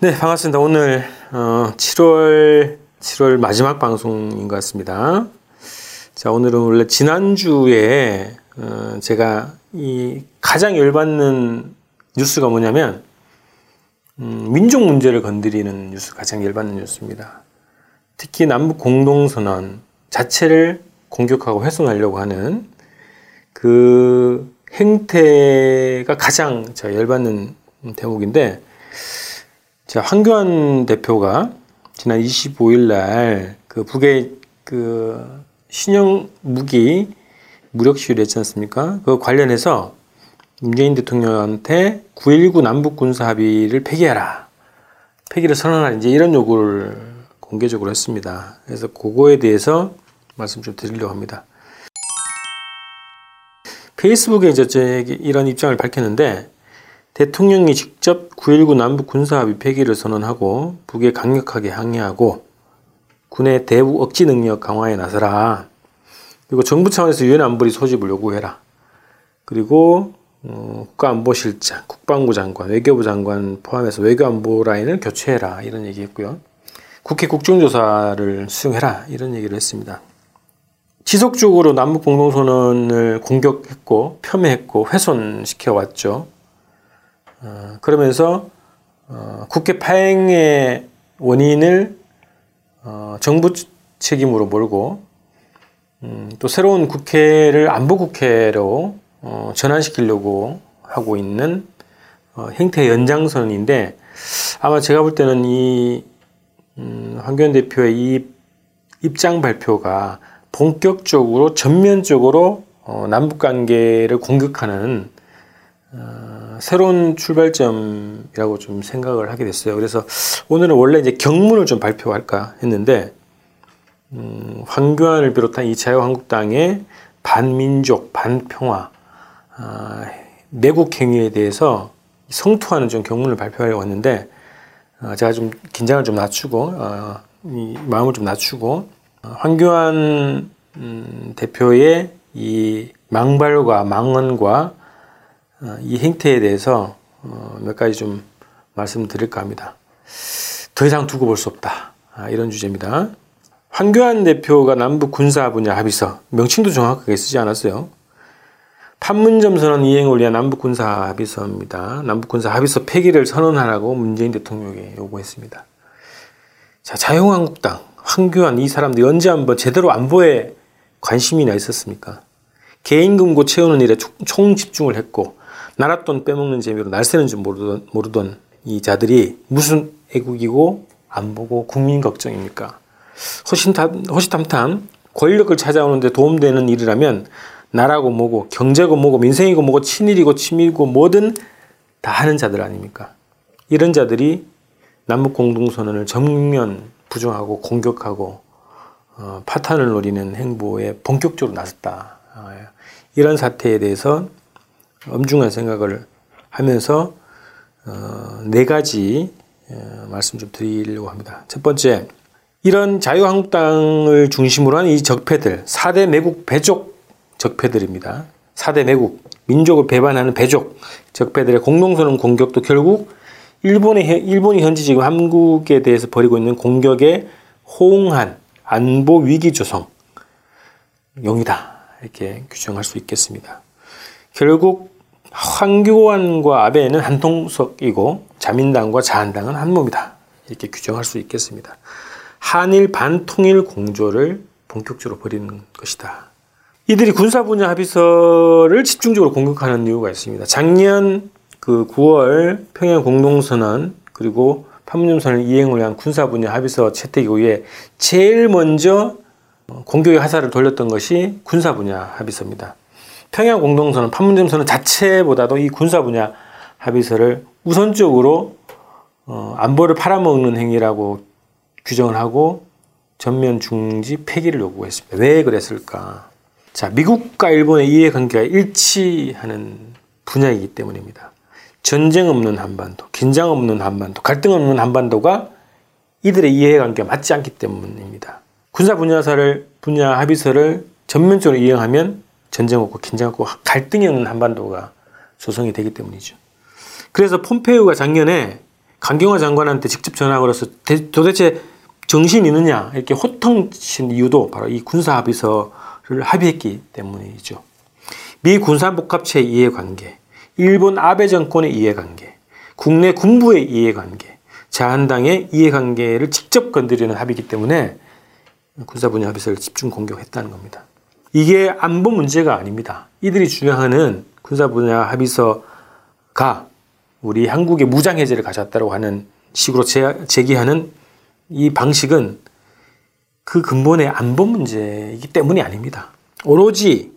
네, 반갑습니다. 오늘 어, 7월 7월 마지막 방송인 것 같습니다. 자, 오늘은 원래 지난주에 어, 제가 이 가장 열받는 뉴스가 뭐냐면 음, 민족 문제를 건드리는 뉴스 가장 열받는 뉴스입니다. 특히 남북 공동선언 자체를 공격하고 훼손하려고 하는 그 행태가 가장 저 열받는 대목인데 자, 황교안 대표가 지난 25일 날 그 북의 그 신형 무기 무력 시위를 했지 않습니까? 그 관련해서 문재인 대통령한테 9.19 남북 군사 합의를 폐기하라. 폐기를 선언하라. 이제 이런 요구를 공개적으로 했습니다. 그래서 그거에 대해서 말씀 좀 드리려고 합니다. 페이스북에 이제 이런 입장을 밝혔는데 대통령이 직접 9.19 남북 군사합의 폐기를 선언하고 북에 강력하게 항의하고 군의 대북 억지 능력 강화에 나서라. 그리고 정부 차원에서 유엔 안보리 소집을 요구해라. 그리고 어, 국가안보실장, 국방부 장관, 외교부 장관 포함해서 외교안보 라인을 교체해라 이런 얘기했고요. 국회 국정조사를 수용해라 이런 얘기를 했습니다. 지속적으로 남북 공동선언을 공격했고 폄훼했고 훼손시켜 왔죠. 어, 그러면서 어, 국회 파행의 원인을 어, 정부 책임으로 몰고 음, 또 새로운 국회를 안보 국회로 어, 전환시키려고 하고 있는 어, 행태 연장선인데 아마 제가 볼 때는 이 음, 황교안 대표의 이 입장 발표가 본격적으로 전면적으로 어, 남북 관계를 공격하는 어, 새로운 출발점이라고 좀 생각을 하게 됐어요. 그래서 오늘은 원래 이제 경문을 좀 발표할까 했는데 음, 황교안을 비롯한 이 자유한국당의 반민족, 반평화, 아, 내국 행위에 대해서 성토하는 좀 경문을 발표하려고 했는데 어, 제가 좀 긴장을 좀 낮추고 어, 이 마음을 좀 낮추고 어, 황교안 음, 대표의 이 망발과 망언과 어, 이 행태에 대해서 어, 몇 가지 좀 말씀드릴까 합니다. 더 이상 두고 볼 수 없다. 아, 이런 주제입니다. 황교안 대표가 남북 군사 분야 합의서 명칭도 정확하게 쓰지 않았어요. 판문점 선언 이행을 위한 남북 군사 합의서입니다. 남북 군사 합의서 폐기를 선언하라고 문재인 대통령에게 요구했습니다. 자, 자유한국당, 황교안 이 사람들이 언제 한번 제대로 안보에 관심이나 있었습니까? 개인 금고 채우는 일에 총 집중을 했고 나랏돈 빼먹는 재미로 날새는 줄 모르던, 모르던 이 자들이 무슨 애국이고 안 보고 국민 걱정입니까? 호시탐탐 권력을 찾아오는데 도움되는 일이라면 나라고 뭐고 경제고 뭐고 민생이고 뭐고 친일이고 친밀고 뭐든 다 하는 자들 아닙니까? 이런 자들이 남북 공동선언을 정면 부정하고 공격하고 어, 파탄을 노리는 행보에 본격적으로 나섰다. 어, 이런 사태에 대해서 엄중한 생각을 하면서 어, 네 가지 어, 말씀 좀 드리려고 합니다. 첫 번째, 이런 자유한국당을 중심으로 한 이 적폐들, 4대 매국 배족 적폐들입니다. 4대 매국, 민족을 배반하는 배족 적폐들의 공동선언 공격도 결국 일본의, 일본이 현재 지금 한국에 대해서 벌이고 있는 공격에 호응한 안보 위기 조성, 용이다. 이렇게 규정할 수 있겠습니다. 결국 황교안과 아베는 한 통속이고 자민당과 자한당은 한 몸이다. 이렇게 규정할 수 있겠습니다. 한일 반통일 공조를 본격적으로 벌이는 것이다. 이들이 군사 분야 합의서를 집중적으로 공격하는 이유가 있습니다. 작년 그 9월 평양 공동선언 그리고 판문점선을 이행을 위한 군사 분야 합의서 채택 이후에 제일 먼저 공격의 화살을 돌렸던 것이 군사 분야 합의서입니다. 평양 공동선언, 판문점선언 자체보다도 이 군사 분야 합의서를 우선적으로 어, 안보를 팔아먹는 행위라고 규정을 하고 전면 중지 폐기를 요구했습니다. 왜 그랬을까? 자, 미국과 일본의 이해관계가 일치하는 분야이기 때문입니다. 전쟁 없는 한반도, 긴장 없는 한반도, 갈등 없는 한반도가 이들의 이해관계가 맞지 않기 때문입니다. 군사 분야사를 분야 합의서를 전면적으로 이행하면 전쟁 없고 긴장 없고 갈등이 없는 한반도가 조성이 되기 때문이죠. 그래서 폼페이오가 작년에 강경화 장관한테 직접 전화 걸어서 도대체 정신 있느냐 이렇게 호통친 이유도 바로 이 군사 합의서를 합의했기 때문이죠. 미 군사복합체 이해관계, 일본 아베 정권의 이해관계, 국내 군부의 이해관계, 자한당의 이해관계를 직접 건드리는 합의이기 때문에 군사 분야 합의서를 집중 공격했다는 겁니다. 이게 안보 문제가 아닙니다. 이들이 주장하는 군사 분야 합의서가 우리 한국의 무장 해제를 가져왔다고 하는 식으로 제기하는 이 방식은 그 근본의 안보 문제이기 때문이 아닙니다. 오로지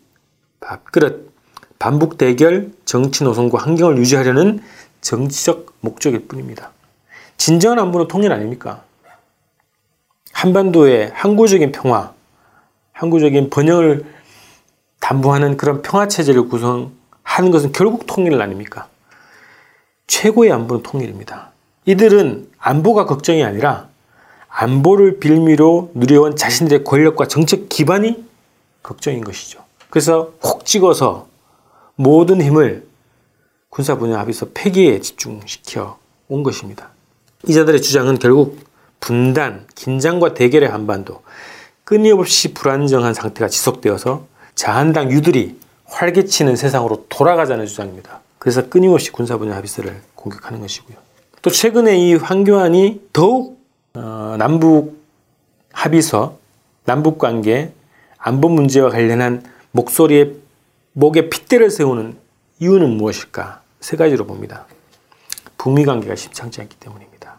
밥그릇, 반복 대결, 정치 노선과 환경을 유지하려는 정치적 목적일 뿐입니다. 진정한 안보는 통일 아닙니까? 한반도의 항구적인 평화, 항구적인 번영을 담보하는 그런 평화 체제를 구성하는 것은 결국 통일 아닙니까? 최고의 안보는 통일입니다. 이들은 안보가 걱정이 아니라 안보를 빌미로 누려온 자신들의 권력과 정책 기반이 걱정인 것이죠. 그래서 콕 찍어서 모든 힘을 군사 분야 합의서 폐기에 집중시켜 온 것입니다. 이자들의 주장은 결국 분단, 긴장과 대결의 한반도, 끊임없이 불안정한 상태가 지속되어서 자한당 유들이 활개치는 세상으로 돌아가자는 주장입니다. 그래서 끊임없이 군사 분야 합의서를 공격하는 것이고요. 또 최근에 이 황교안이 더욱 어, 남북 합의서, 남북 관계, 안보 문제와 관련한 목소리에 목에 핏대를 세우는 이유는 무엇일까? 세 가지로 봅니다. 북미 관계가 심상치 않기 때문입니다.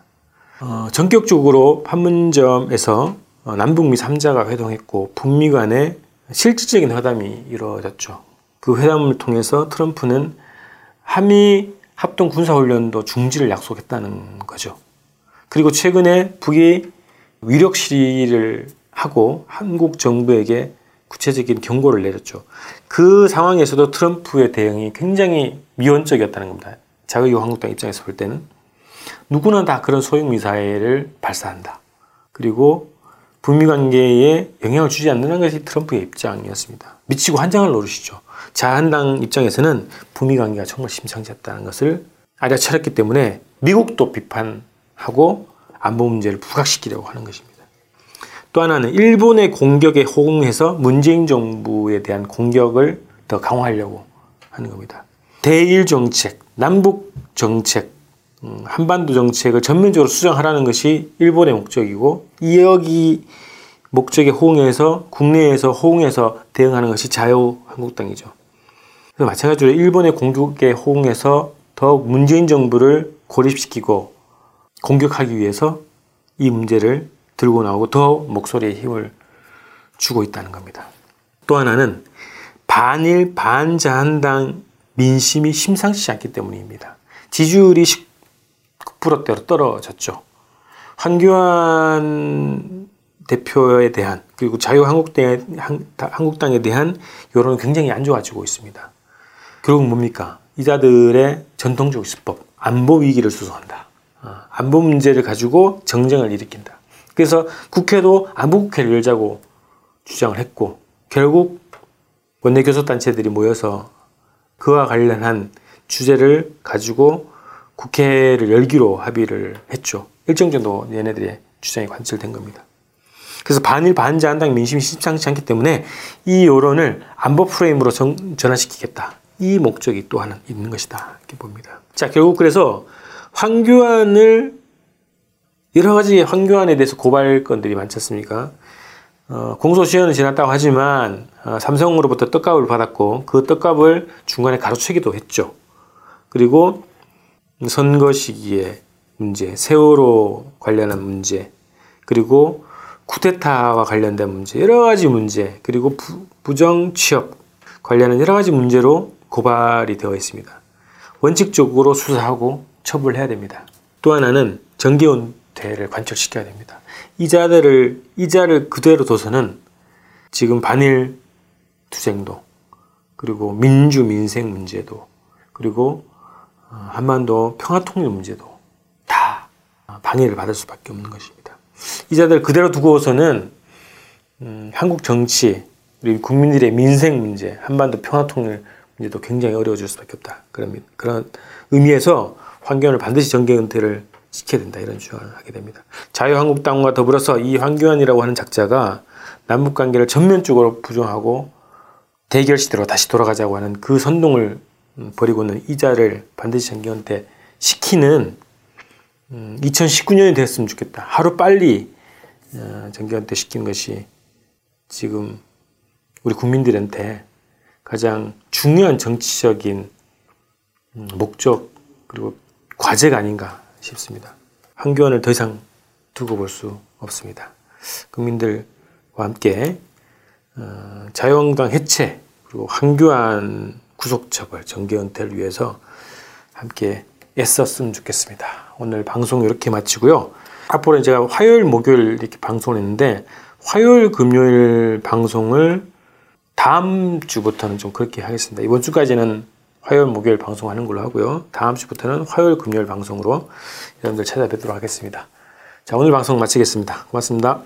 어, 전격적으로 판문점에서 어, 남북미 3자가 회동했고 북미 간에 실질적인 회담이 이루어졌죠. 그 회담을 통해서 트럼프는 한미 합동 군사훈련도 중지를 약속했다는 거죠. 그리고 최근에 북이 위력 시위를 하고 한국 정부에게 구체적인 경고를 내렸죠. 그 상황에서도 트럼프의 대응이 굉장히 미온적이었다는 겁니다. 자유한국당 입장에서 볼 때는 누구나 다 그런 소형 미사일을 발사한다. 그리고 북미 관계에 영향을 주지 않는 것이 트럼프의 입장이었습니다. 미치고 한장을 노르시죠. 자한당 입장에서는 북미 관계가 정말 심상치 않다는 것을 알아차렸기 때문에 미국도 비판하고 안보 문제를 부각시키려고 하는 것입니다. 또 하나는 일본의 공격에 호응해서 문재인 정부에 대한 공격을 더 강화하려고 하는 겁니다. 대일 정책, 남북 정책, 음, 한반도 정책을 전면적으로 수정하라는 것이 일본의 목적이고 이여기 목적에 호응해서 국내에서 호응해서 대응하는 것이 자유한국당이죠. 그래서 마찬가지로 일본의 공격에 호응해서 더욱 문재인 정부를 고립시키고 공격하기 위해서 이 문제를 들고 나오고 더 목소리에 힘을 주고 있다는 겁니다. 또 하나는 반일 반자한당 민심이 심상치 않기 때문입니다. 지지율이 9%대로 떨어졌죠. 황교안 대표에 대한 그리고 자유한국당에 대한 여론은 굉장히 안 좋아지고 있습니다. 결국 뭡니까? 이자들의 전통적 수법, 안보 위기를 수소한다. 어, 안보 문제를 가지고 정쟁을 일으킨다. 그래서 국회도 안보국회를 열자고 주장을 했고 결국 원내 교섭단체들이 모여서 그와 관련한 주제를 가지고 국회를 열기로 합의를 했죠. 일정 정도 얘네들의 주장이 관철된 겁니다. 그래서 반일 반자 한당 민심이 심상치 않기 때문에 이 여론을 안보 프레임으로 정, 전환시키겠다. 이 목적이 또 하나 있는 것이다. 이렇게 봅니다. 자, 결국 그래서 황교안을 여러 가지 황교안에 대해서 고발 건들이 많지 않습니까? 어, 공소시효는 지났다고 하지만 어, 삼성으로부터 떡값을 받았고 그 떡값을 중간에 가로채기도 했죠. 그리고 선거 시기에 문제, 세월호 관련한 문제, 그리고 쿠데타와 관련된 문제, 여러 가지 문제, 그리고 부, 부정 취업 관련한 여러 가지 문제로 고발이 되어 있습니다. 원칙적으로 수사하고 처벌해야 됩니다. 또 하나는 정기운퇴를 관철시켜야 됩니다. 이자들을 이자를 그대로 둬서는 지금 반일 투쟁도 그리고 민주 민생 문제도 그리고 어, 한반도 평화통일 문제도 다 방해를 받을 수밖에 없는 것입니다. 이 자들 그대로 두고서는 음, 한국 정치 그리고 국민들의 민생 문제, 한반도 평화통일 문제도 굉장히 어려워질 수밖에 없다. 그런 그런 의미에서 환경을 반드시 정계 은퇴를 지켜야 된다 이런 주장을 하게 됩니다. 자유한국당과 더불어서 이 황교안이라고 하는 작자가 남북 관계를 전면적으로 부정하고 대결 시대로 다시 돌아가자고 하는 그 선동을 음, 벌이고는 이자를 반드시 정기한테 시키는 2019년이 음, 됐으면 좋겠다. 하루 빨리 어, 정기한테 시키는 것이 지금 우리 국민들한테 가장 중요한 정치적인 음, 목적 그리고 과제가 아닌가 싶습니다. 황교안을 더 이상 두고 볼 수 없습니다. 국민들과 함께 어, 자유한국당 해체 그리고 황교안 구속처벌 정계 은퇴를 위해서 함께 애썼으면 좋겠습니다. 오늘 방송 이렇게 마치고요. 앞으로 제가 화요일, 목요일 이렇게 방송을 했는데 화요일, 금요일 방송을 다음 주부터는 좀 그렇게 하겠습니다. 이번 주까지는 화요일, 목요일 방송하는 걸로 하고요. 다음 주부터는 화요일, 금요일 방송으로 여러분들 찾아뵙도록 하겠습니다. 자, 오늘 방송 마치겠습니다. 고맙습니다.